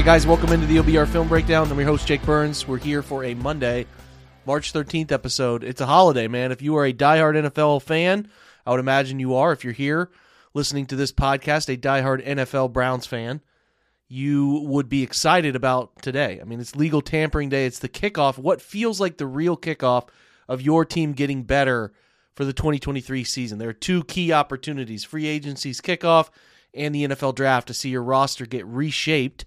Hey guys, welcome into the OBR Film Breakdown. I'm your host Jake Burns. We're here for a Monday, March 13th episode. It's a holiday, man. If you are a diehard NFL fan, I would imagine you are. If you're here listening to this podcast, a diehard NFL Browns fan, you would be excited about today. I mean, it's legal tampering day. It's the kickoff, what feels like the real kickoff of your team getting better for the 2023 season. There are two key opportunities free agency's kickoff and the NFL draft to see your roster get reshaped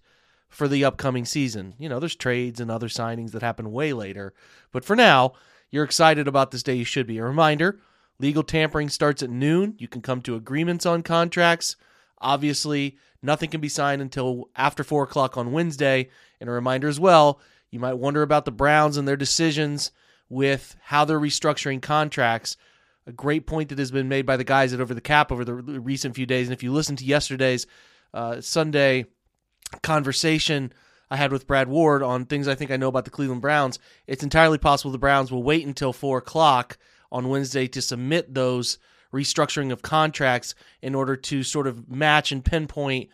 for the upcoming season. You know, there's trades and other signings that happen way later. But for now, you're excited about this day. You should be. A reminder legal tampering starts at noon. You can come to agreements on contracts. Obviously, nothing can be signed until after 4 o'clock on Wednesday. And a reminder as well, you might wonder about the Browns and their decisions with how they're restructuring contracts. A great point that has been made by the guys at Over the Cap over the recent few days. And if you listen to yesterday's uh, Sunday conversation I had with Brad Ward on things I think I know about the Cleveland Browns, it's entirely possible the Browns will wait until four o'clock on Wednesday to submit those restructuring of contracts in order to sort of match and pinpoint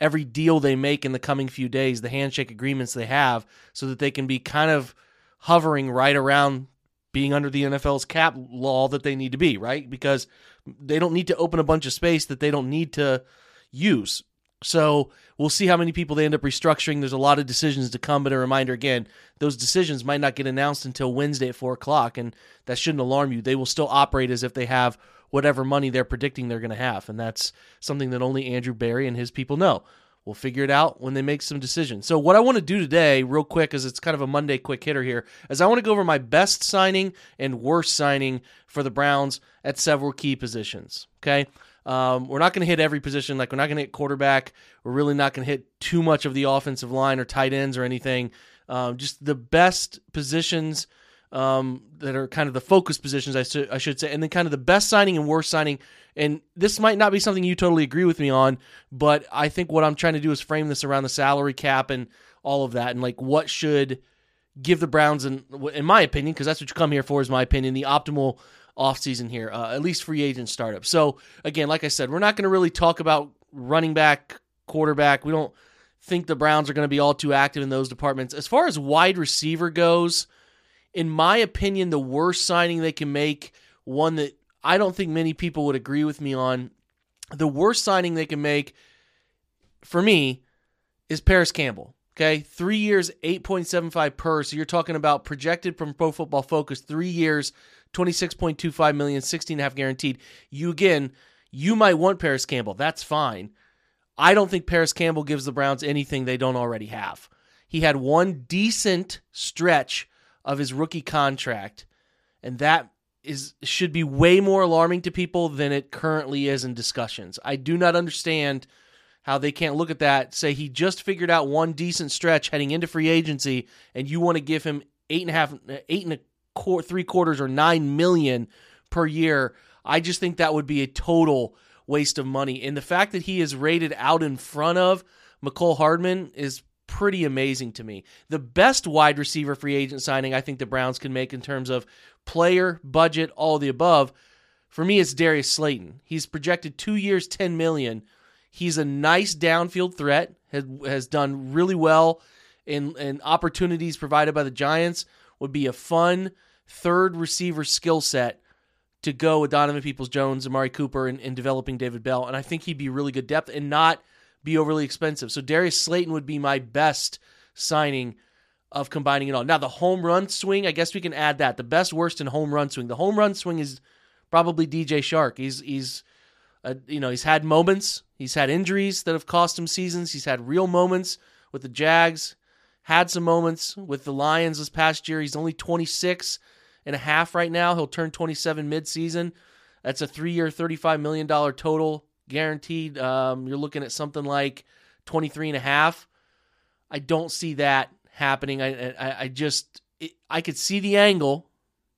every deal they make in the coming few days, the handshake agreements they have, so that they can be kind of hovering right around being under the NFL's cap law that they need to be, right? Because they don't need to open a bunch of space that they don't need to use. So we'll see how many people they end up restructuring. There's a lot of decisions to come, but a reminder again, those decisions might not get announced until Wednesday at four o'clock, and that shouldn't alarm you. They will still operate as if they have whatever money they're predicting they're going to have, and that's something that only Andrew Berry and his people know. We'll figure it out when they make some decisions. So, what I want to do today, real quick, is it's kind of a Monday quick hitter here, is I want to go over my best signing and worst signing for the Browns at several key positions. Okay. Um, we're not going to hit every position. Like, we're not going to hit quarterback. We're really not going to hit too much of the offensive line or tight ends or anything. Um, just the best positions um, that are kind of the focus positions, I, su- I should say, and then kind of the best signing and worst signing. And this might not be something you totally agree with me on, but I think what I'm trying to do is frame this around the salary cap and all of that, and like what should give the Browns, and in my opinion, because that's what you come here for, is my opinion, the optimal offseason here, uh, at least free agent startup. So again, like I said, we're not going to really talk about running back, quarterback. We don't think the Browns are going to be all too active in those departments. As far as wide receiver goes, in my opinion, the worst signing they can make, one that I don't think many people would agree with me on, the worst signing they can make for me is Parris Campbell. Okay, three years, 8.75 per. So you're talking about projected from Pro Football Focus, three years, 26.25 million, 16 and a half guaranteed. You again, you might want Parris Campbell. That's fine. I don't think Parris Campbell gives the Browns anything they don't already have. He had one decent stretch of his rookie contract, and that is should be way more alarming to people than it currently is in discussions. I do not understand how they can't look at that, say he just figured out one decent stretch heading into free agency, and you want to give him eight and a half, eight and a quarter, three quarters, or nine million per year. I just think that would be a total waste of money. And the fact that he is rated out in front of Mecole Hardman is pretty amazing to me. The best wide receiver free agent signing I think the Browns can make in terms of player, budget, all the above, for me it's Darius Slayton. He's projected 2 years 10 million. He's a nice downfield threat, has, has done really well in, in opportunities provided by the Giants, would be a fun third receiver skill set to go with Donovan Peoples Jones, Amari Cooper, and, and developing David Bell. And I think he'd be really good depth and not be overly expensive. So Darius Slayton would be my best signing of combining it all. Now the home run swing, I guess we can add that. The best worst in home run swing. The home run swing is probably DJ Chark. He's he's uh, you know, he's had moments, he's had injuries that have cost him seasons. He's had real moments with the Jags, had some moments with the Lions this past year. He's only 26 and a half right now. He'll turn 27 midseason. That's a three year, $35 million total guaranteed. Um, you're looking at something like 23 and a half. I don't see that happening. I, I, I just, it, I could see the angle,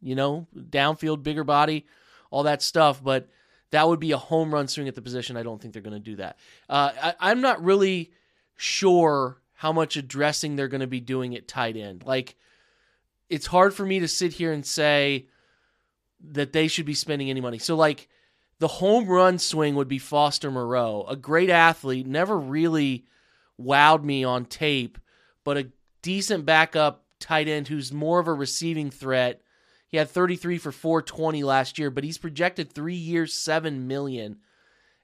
you know, downfield, bigger body, all that stuff, but that would be a home run swing at the position. I don't think they're going to do that. Uh, I, I'm not really sure how much addressing they're going to be doing at tight end. Like, it's hard for me to sit here and say that they should be spending any money. So like the home run swing would be Foster Moreau, a great athlete, never really wowed me on tape, but a decent backup tight end who's more of a receiving threat. He had 33 for 420 last year, but he's projected 3 years 7 million.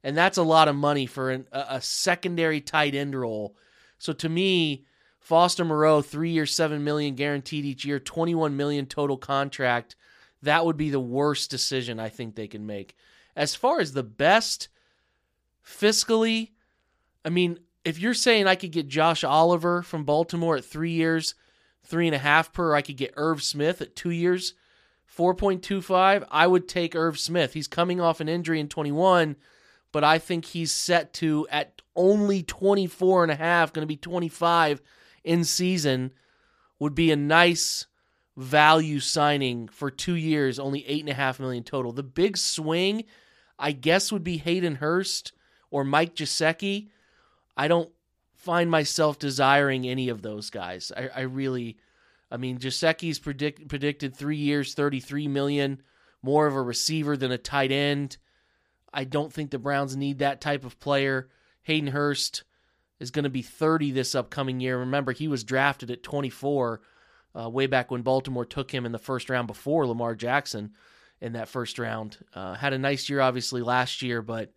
And that's a lot of money for an, a, a secondary tight end role. So to me, Foster Moreau, three years, seven million guaranteed each year, twenty-one million total contract. That would be the worst decision I think they can make. As far as the best fiscally, I mean, if you're saying I could get Josh Oliver from Baltimore at three years, three and a half per, I could get Irv Smith at two years, 4.25, I would take Irv Smith. He's coming off an injury in 21, but I think he's set to at only 24 and a half, going to be 25 in season would be a nice value signing for two years, only eight and a half million total. The big swing, I guess, would be Hayden Hurst or Mike Gesicki. I don't find myself desiring any of those guys. I, I really, I mean, Gesicki's predict, predicted three years, thirty-three million, more of a receiver than a tight end. I don't think the Browns need that type of player. Hayden Hurst, is going to be 30 this upcoming year. Remember, he was drafted at 24 uh, way back when Baltimore took him in the first round before Lamar Jackson in that first round. Uh, had a nice year, obviously, last year, but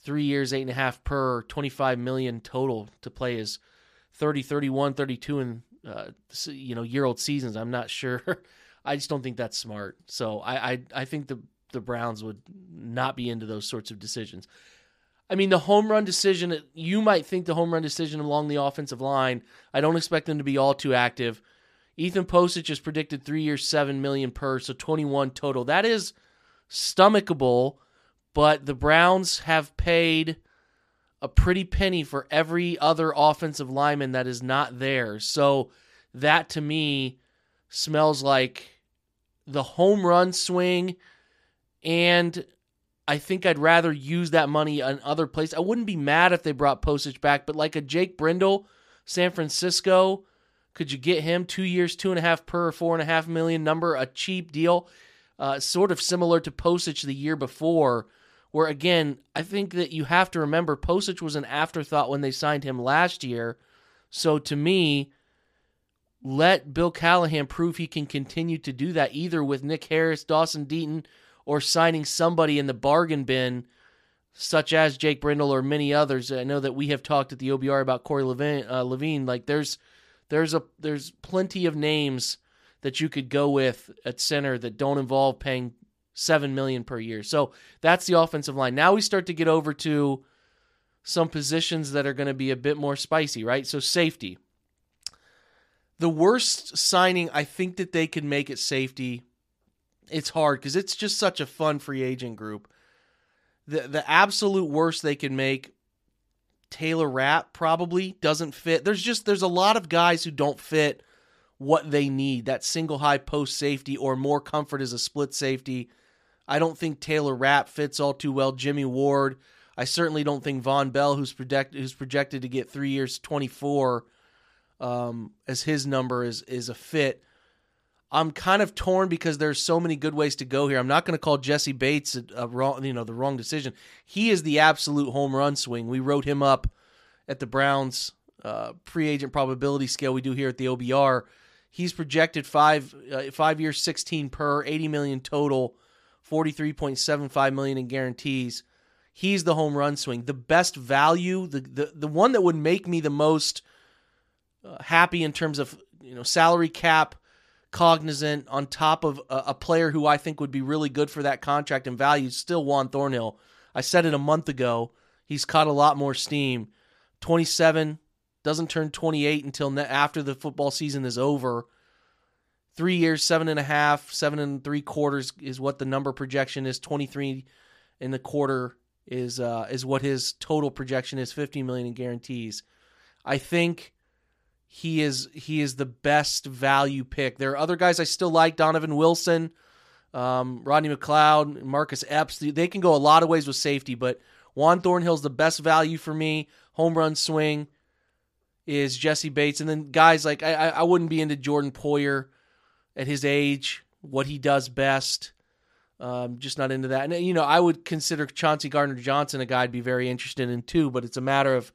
three years, eight and a half per, 25 million total to play his 30, 31, 32, and uh, you know year old seasons. I'm not sure. I just don't think that's smart. So I, I I think the the Browns would not be into those sorts of decisions. I mean, the home run decision, you might think the home run decision along the offensive line, I don't expect them to be all too active. Ethan Pocic is predicted three years, seven million per, so 21 total. That is stomachable, but the Browns have paid a pretty penny for every other offensive lineman that is not there. So that to me smells like the home run swing and I think I'd rather use that money on other places. I wouldn't be mad if they brought Pocic back, but like a Jake Brendel, San Francisco, could you get him two years, two and a half per, four and a half million number, a cheap deal, uh, sort of similar to Pocic the year before, where again, I think that you have to remember Pocic was an afterthought when they signed him last year. So to me, let Bill Callahan prove he can continue to do that either with Nick Harris, Dawson Deaton, or signing somebody in the bargain bin, such as Jake Brendel or many others. I know that we have talked at the OBR about Corey Levine. Uh, Levine. Like there's there's a there's plenty of names that you could go with at center that don't involve paying seven million per year. So that's the offensive line. Now we start to get over to some positions that are going to be a bit more spicy, right? So safety. The worst signing I think that they could make at safety it's hard because it's just such a fun free agent group. The the absolute worst they can make Taylor Rapp probably doesn't fit. There's just there's a lot of guys who don't fit what they need. That single high post safety or more comfort as a split safety. I don't think Taylor Rapp fits all too well. Jimmy Ward. I certainly don't think Vonn Bell, who's projected who's projected to get three years, twenty four, um, as his number is is a fit. I'm kind of torn because there's so many good ways to go here. I'm not going to call Jessie Bates a, a wrong, you know, the wrong decision. He is the absolute home run swing. We wrote him up at the Browns uh, free agent probability scale we do here at the OBR. He's projected five uh, five years, 16 per, 80 million total, 43.75 million in guarantees. He's the home run swing. The best value, the the, the one that would make me the most uh, happy in terms of you know salary cap cognizant on top of a, a, player who I think would be really good for that contract and value. Still Juan Thornhill. I said it a month ago. He's caught a lot more steam. 27 doesn't turn 28 until ne- after the football season is over. Three years, seven and a half, seven and three quarters is what the number projection is. 23 and a quarter is uh, is what his total projection is. 50 million in guarantees. I think he is he is the best value pick. There are other guys I still like, Donovan Wilson, um, Rodney McLeod, Marcus Epps. They can go a lot of ways with safety, but Juan Thornhill's the best value for me. Home run swing is Jessie Bates, and then guys like I I wouldn't be into Jordan Poyer at his age, what he does best. Um, just not into that. And you know, I would consider Chauncey Gardner Johnson a guy I'd be very interested in too, but it's a matter of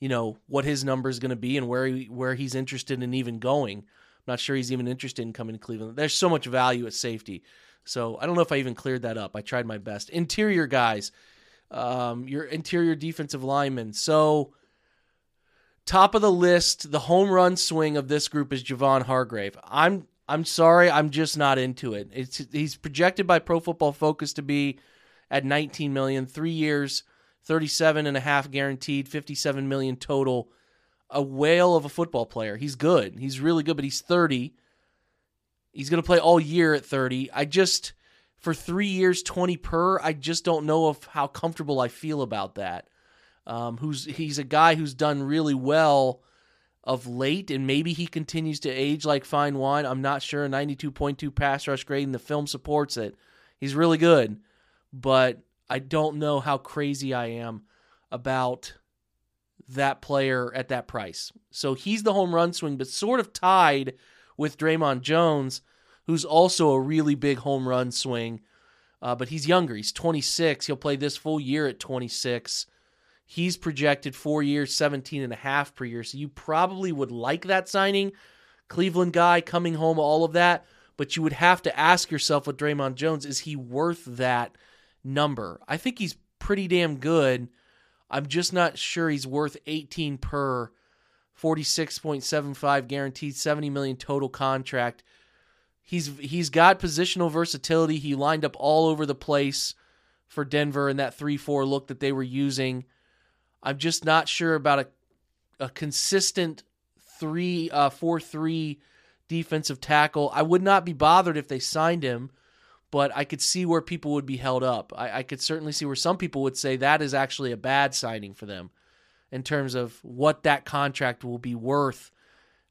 you know what his number is going to be and where he, where he's interested in even going. I'm not sure he's even interested in coming to Cleveland. There's so much value at safety. So I don't know if I even cleared that up. I tried my best. Interior guys, um, your interior defensive linemen. So top of the list, the home run swing of this group is Javon Hargrave. I'm I'm sorry, I'm just not into it. It's he's projected by Pro Football Focus to be at 19 million, three years, 37 and a half guaranteed, 57 million total. A whale of a football player. He's good. He's really good, but he's 30. He's going to play all year at 30. I just for 3 years 20 per, I just don't know of how comfortable I feel about that. Um, who's he's a guy who's done really well of late, and maybe he continues to age like fine wine. I'm not sure. 92.2 pass rush grade, and the film supports it. He's really good, but I don't know how crazy I am about that player at that price. So he's the home run swing, but sort of tied with Dre'Mont Jones, who's also a really big home run swing. Uh, but he's younger. He's 26. He'll play this full year at 26. He's projected four years, 17 and a half per year. So you probably would like that signing. Cleveland guy coming home, all of that. But you would have to ask yourself with Dre'Mont Jones, is he worth that number. I think he's pretty damn good. I'm just not sure he's worth 18 per 46.75 guaranteed 70 million total contract. He's he's got positional versatility. He lined up all over the place for Denver in that 3-4 look that they were using. I'm just not sure about a a consistent 3 uh 4-3 defensive tackle. I would not be bothered if they signed him but I could see where people would be held up. I, I, could certainly see where some people would say that is actually a bad signing for them in terms of what that contract will be worth,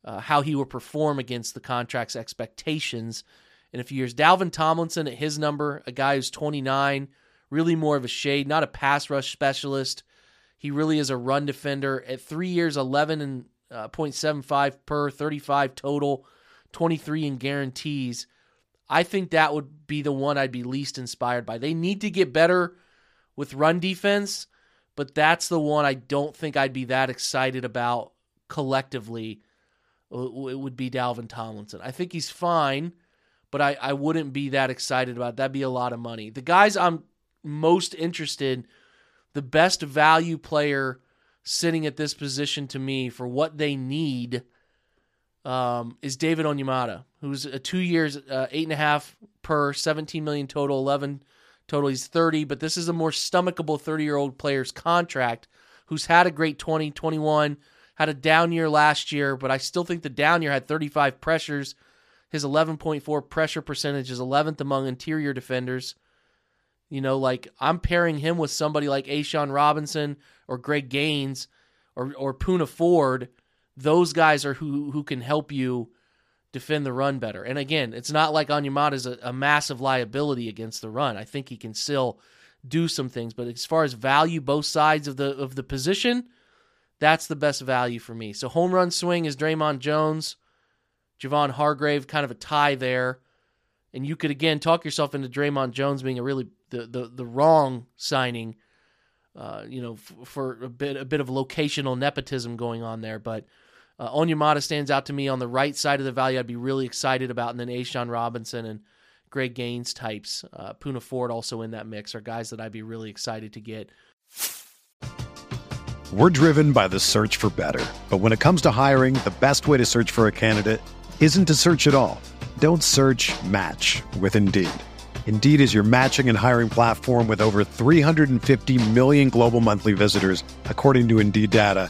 uh, how he will perform against the contract's expectations in a few years. Dalvin Tomlinson at his number, a guy who's 29, really more of a shade, not a pass rush specialist. He really is a run defender. At three years, 11 and uh, 0.75 per, 35 total, 23 in guarantees I think that would be the one I'd be least inspired by. They need to get better with run defense, but that's the one I don't think I'd be that excited about collectively. It would be Dalvin Tomlinson. I think he's fine, but I, I wouldn't be that excited about it. That'd be a lot of money. The guys I'm most interested, the best value player sitting at this position to me for what they need – um, is David Onyemata, who's a two years, uh, eight and a half per, 17 million total, 11 total. He's 30, but this is a more stomachable 30 year old player's contract who's had a great 20, 21, had a down year last year, but I still think the down year had 35 pressures. His 11.4 pressure percentage is 11th among interior defenders. You know, like I'm pairing him with somebody like A'Shawn Robinson or Greg Gaines or or Poona Ford those guys are who who can help you defend the run better. And again, it's not like Onyemata is a, a massive liability against the run. I think he can still do some things, but as far as value, both sides of the of the position, that's the best value for me. So home run swing is Dre'Mont Jones, Javon Hargrave, kind of a tie there. And you could again talk yourself into Dre'Mont Jones being a really the the, the wrong signing. Uh, you know, f- for a bit a bit of locational nepotism going on there, but uh, Onyemata stands out to me on the right side of the value. I'd be really excited about, and then A'Shawn Robinson and Greg Gaines types. Uh, Poona Ford also in that mix are guys that I'd be really excited to get. We're driven by the search for better. But when it comes to hiring, the best way to search for a candidate isn't to search at all. Don't search match with Indeed. Indeed is your matching and hiring platform with over 350 million global monthly visitors, according to Indeed data,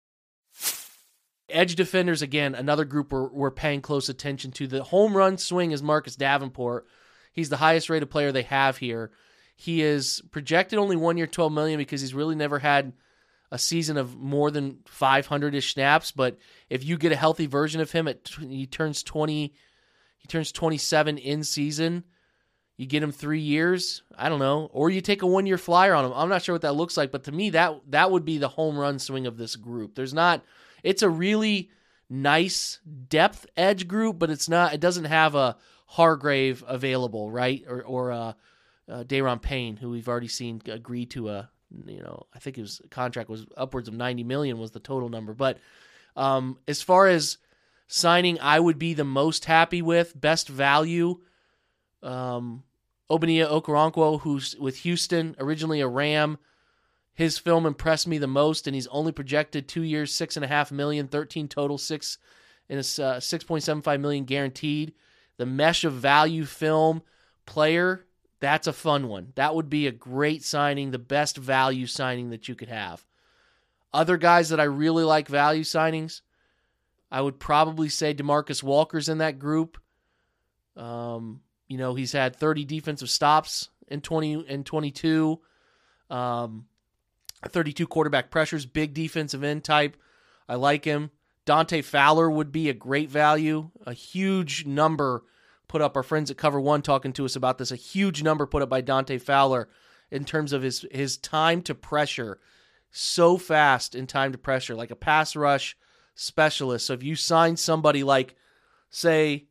Edge defenders, again, another group we're, we're paying close attention to. The home run swing is Marcus Davenport. He's the highest rated player they have here. He is projected only one year, 12 million because he's really never had a season of more than 500 ish snaps. But if you get a healthy version of him, at he turns 20, he turns 27 in season. You get him three years, I don't know, or you take a one year flyer on him. I'm not sure what that looks like, but to me, that that would be the home run swing of this group. There's not. It's a really nice depth edge group, but it's not. It doesn't have a Hargrave available, right? Or or uh, uh, Daron Payne, who we've already seen agree to a you know I think his contract was upwards of 90 million was the total number. But um, as far as signing, I would be the most happy with best value. Um, Ogbonnia Okoronkwo, who's with Houston, originally a Ram. His film impressed me the most, and he's only projected two years, six and a half million, 13 total, six and a uh, 6.75 million guaranteed. The mesh of value film player, that's a fun one. That would be a great signing, the best value signing that you could have. Other guys that I really like value signings, I would probably say Demarcus Walker's in that group. Um, you know, he's had 30 defensive stops in 20 and 22. Um, 32 quarterback pressures, big defensive end type. I like him. Dante Fowler would be a great value. A huge number put up. Our friends at Cover One talking to us about this. A huge number put up by Dante Fowler in terms of his his time to pressure. So fast in time to pressure, like a pass rush specialist. So if you sign somebody like, say,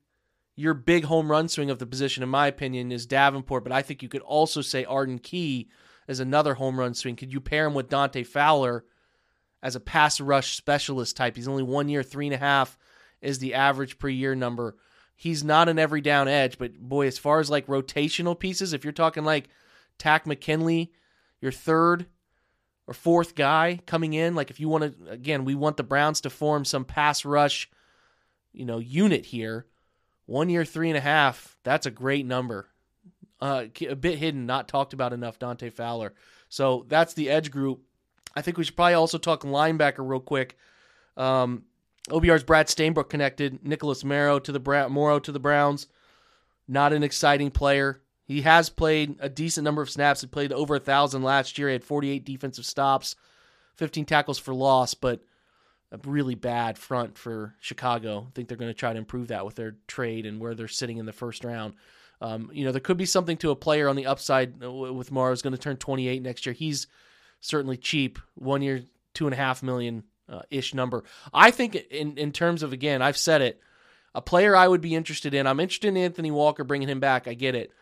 your big home run swing of the position, in my opinion, is Davenport, but I think you could also say Arden Key as another home run swing. Could you pair him with Dante Fowler as a pass rush specialist type? He's only one year, three and a half is the average per year number. He's not an every down edge, but boy, as far as like rotational pieces, if you're talking like Takk McKinley your third or fourth guy coming in. Like if you want to, again, we want the Browns to form some pass rush, you know, unit here. One year, three and a half. That's a great number. Uh, a bit hidden, not talked about enough. Dante Fowler. So that's the edge group. I think we should probably also talk linebacker real quick. Um, OBR's Brad Stainbrook connected. Nicholas Morrow to the Bra- Morrow to the Browns. Not an exciting player. He has played a decent number of snaps. He played over a thousand last year. He had 48 defensive stops, 15 tackles for loss, but a really bad front for Chicago. I think they're going to try to improve that with their trade and where they're sitting in the first round. Um, you know, there could be something to a player on the upside with Morrow. Is going to turn 28 next year. He's certainly cheap. One year, two and a half million uh, ish number. I think in in terms of again, I've said it. A player I would be interested in. I'm interested in Anthony Walker bringing him back. I get it,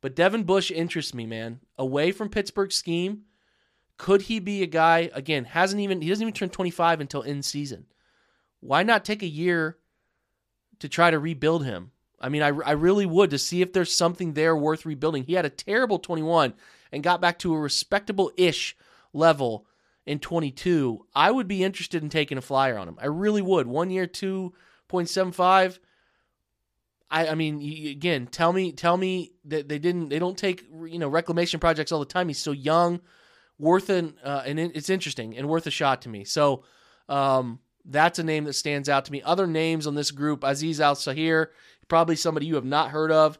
but Devin Bush interests me, man. Away from Pittsburgh scheme, could he be a guy again? Hasn't even he doesn't even turn 25 until in season. Why not take a year to try to rebuild him? I mean, I, I really would to see if there's something there worth rebuilding. He had a terrible 21 and got back to a respectable ish level in 22, I would be interested in taking a flyer on him. I really would. One year, 2.75. I, I mean, again, tell me, tell me that they didn't, they don't take, you know, reclamation projects all the time. He's so young, worth an, uh, and it's interesting and worth a shot to me. So, um, that's a name that stands out to me. Other names on this group, Aziz Al-Shaair, probably somebody you have not heard of,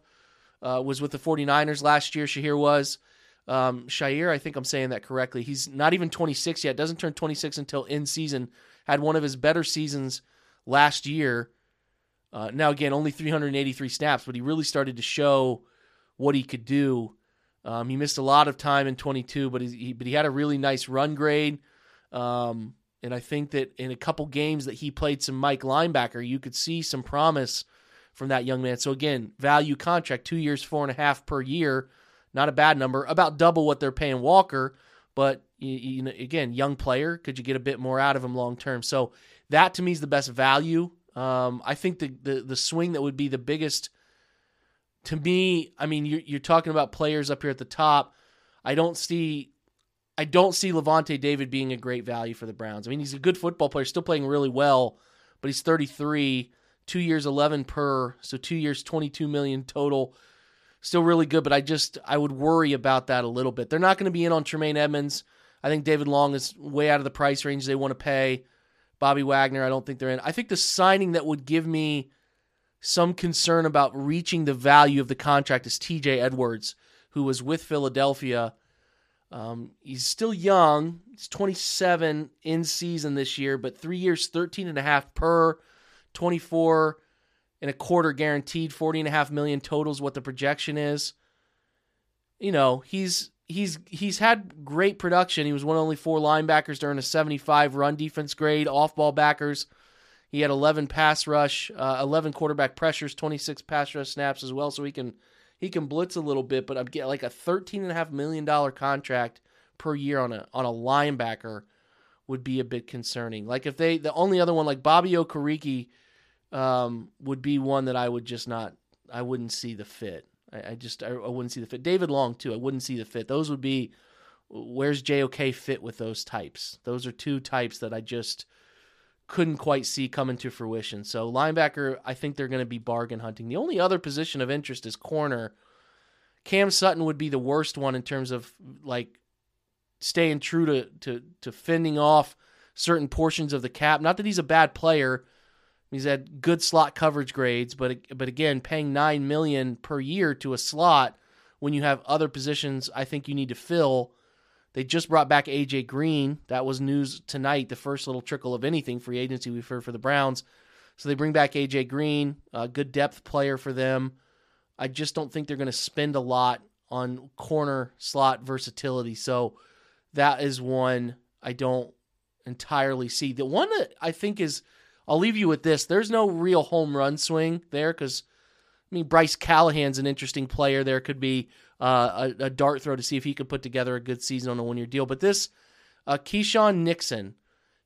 uh, was with the 49ers last year. Shahir was. Um, Shair, I think I'm saying that correctly. He's not even 26 yet. Doesn't turn 26 until in season. Had one of his better seasons last year. Uh, now again, only 383 snaps, but he really started to show what he could do. Um, he missed a lot of time in 22, but he, but he had a really nice run grade. Um, and I think that in a couple games that he played some Mike linebacker, you could see some promise from that young man. So again, value contract, two years, four and a half per year. Not a bad number, about double what they're paying Walker. But you, you know, again, young player, could you get a bit more out of him long term? So that to me is the best value. Um, I think the, the the swing that would be the biggest to me. I mean, you're, you're talking about players up here at the top. I don't see I don't see Lavonte David being a great value for the Browns. I mean, he's a good football player, still playing really well, but he's 33, two years 11 per, so two years 22 million total still really good, but I just I would worry about that a little bit. They're not going to be in on Tremaine Edmunds I think David Long is way out of the price range they want to pay. Bobby Wagner, I don't think they're in. I think the signing that would give me some concern about reaching the value of the contract is TJ Edwards, who was with Philadelphia. Um, he's still young. He's 27 in season this year, but three years, 13 and a half per, 24 and a quarter guaranteed, forty and a half million total is what the projection is. You know, he's he's he's had great production. He was one of only four linebackers during a 75 run defense grade, off ball backers. He had 11 pass rush, uh, 11 quarterback pressures, 26 pass rush snaps as well. So he can he can blitz a little bit, but I'm getting like a 13 and a half million dollar contract per year on a on a linebacker would be a bit concerning. Like if they the only other one like Bobby Okereke um, would be one that I would just not, I wouldn't see the fit. I, I just, I, I, wouldn't see the fit. David Long too, I wouldn't see the fit. Those would be, where's JOK fit with those types? Those are two types that I just couldn't quite see coming to fruition. So linebacker, I think they're going to be bargain hunting. The only other position of interest is corner. Cam Sutton would be the worst one in terms of like staying true to to to fending off certain portions of the cap. Not that he's a bad player, He's had good slot coverage grades, but but again, paying nine million per year to a slot when you have other positions, I think you need to fill. They just brought back AJ Green. That was news tonight. The first little trickle of anything free agency we've heard for the Browns. So they bring back AJ Green, a good depth player for them. I just don't think they're going to spend a lot on corner slot versatility. So that is one I don't entirely see. The one that I think is I'll leave you with this. There's no real home run swing there because, I mean, Bryce Callahan's an interesting player. There could be uh, a, a, dart throw to see if he could put together a good season on a one year deal. But this, uh, Keisean Nixon,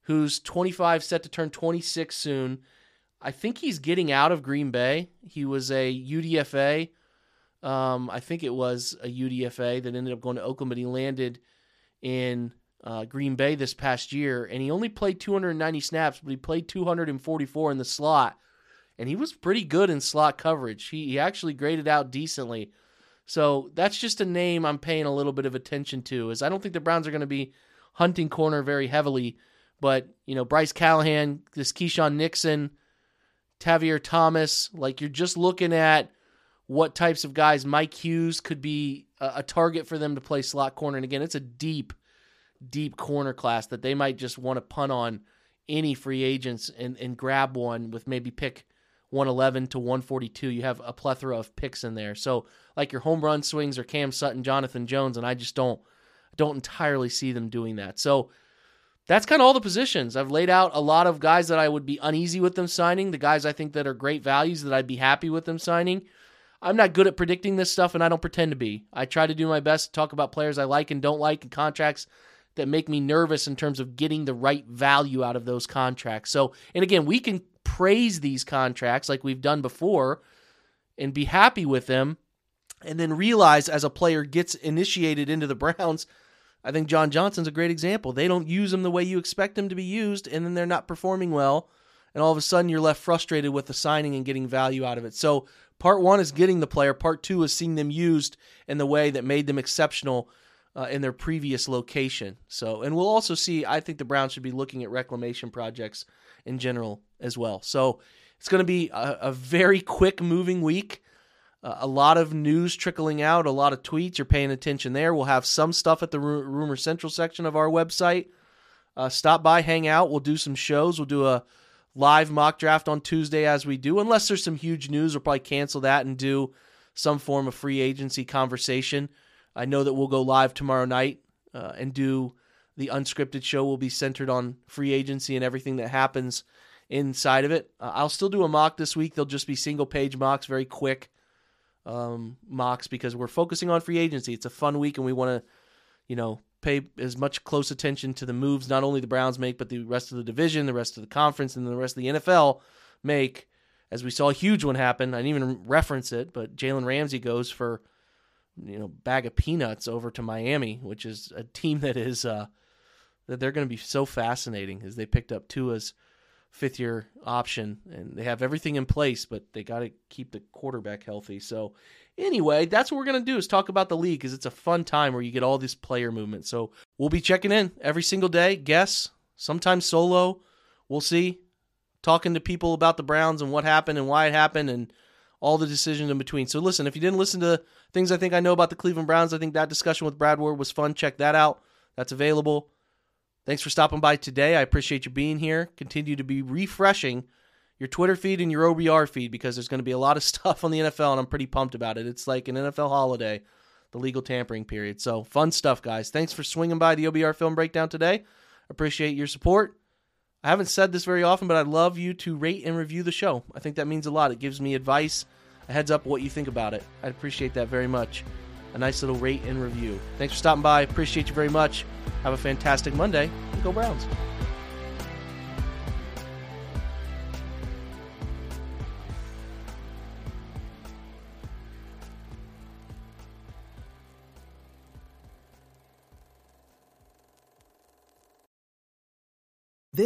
who's 25, set to turn 26 soon. I think he's getting out of Green Bay. He was a UDFA. Um, I think it was a UDFA that ended up going to Oakland, but he landed in uh, Green Bay this past year, and he only played 290 snaps, but he played 244 in the slot, and he was pretty good in slot coverage. He, he actually graded out decently. So that's just a name I'm paying a little bit of attention to. Is I don't think the Browns are going to be hunting corner very heavily, but you know Bryce Callahan, this Keisean Nixon, Tavier Thomas, like you're just looking at what types of guys Mike Hughes could be a, a target for them to play slot corner. And again, it's a deep, deep corner class that they might just want to punt on any free agents and, and grab one with maybe pick 111 to 142. You have a plethora of picks in there. So like your home run swings or Cam Sutton, Jonathan Jones, and I just don't don't entirely see them doing that. So that's kind of all the positions. I've laid out a lot of guys that I would be uneasy with them signing, the guys I think that are great values that I'd be happy with them signing. I'm not good at predicting this stuff, and I don't pretend to be. I try to do my best to talk about players I like and don't like and contracts that make me nervous in terms of getting the right value out of those contracts. So, and again, we can praise these contracts like we've done before and be happy with them, and then realize as a player gets initiated into the Browns I think John Johnson's a great example. They don't use him the way you expect him to be used, and then they're not performing well. And all of a sudden, you're left frustrated with the signing and getting value out of it. So, part one is getting the player, part two is seeing them used in the way that made them exceptional uh, in their previous location. So, and we'll also see, I think the Browns should be looking at reclamation projects in general as well. So, it's going to be a, a very quick moving week. Uh, a lot of news trickling out, a lot of tweets. You're paying attention there. We'll have some stuff at the Rumor Central section of our website. Uh, stop by, hang out. We'll do some shows. We'll do a live mock draft on Tuesday as we do. Unless there's some huge news, we'll probably cancel that and do some form of free agency conversation. I know that we'll go live tomorrow night uh, and do the unscripted show. will be centered on free agency and everything that happens inside of it. Uh, I'll still do a mock this week. They'll just be single page mocks, very quick um, mocks because we're focusing on free agency. It's a fun week, and we want to, you know, pay as much close attention to the moves not only the Browns make, but the rest of the division, the rest of the conference, and the rest of the NFL make. As we saw a huge one happen, I didn't even reference it, but Jalen Ramsey goes for, you know, bag of peanuts over to Miami, which is a team that is uh, that they're going to be so fascinating as they picked up Tua's fifth year option and they have everything in place but they got to keep the quarterback healthy. So anyway that's what we're going to do is talk about the league because it's a fun time where you get all this player movement so we'll be checking in every single day guess sometimes solo we'll see. Talking to people about the browns and what happened and why it happened and all the decisions in between so listen if you didn't listen to things i think i know about the cleveland browns i think that discussion with brad ward was fun check that out that's available Thanks for stopping by today. I appreciate you being here. Continue to be refreshing your Twitter feed and your OBR feed because there's going to be a lot of stuff on the NFL, and I'm pretty pumped about it. It's like an NFL holiday, the legal tampering period. So, fun stuff, guys. Thanks for swinging by the OBR film breakdown today. Appreciate your support. I haven't said this very often, but I'd love you to rate and review the show. I think that means a lot. It gives me advice, a heads up what you think about it. I'd appreciate that very much. A nice little rate and review. Thanks for stopping by. Appreciate you very much. Have a fantastic Monday. Go Browns.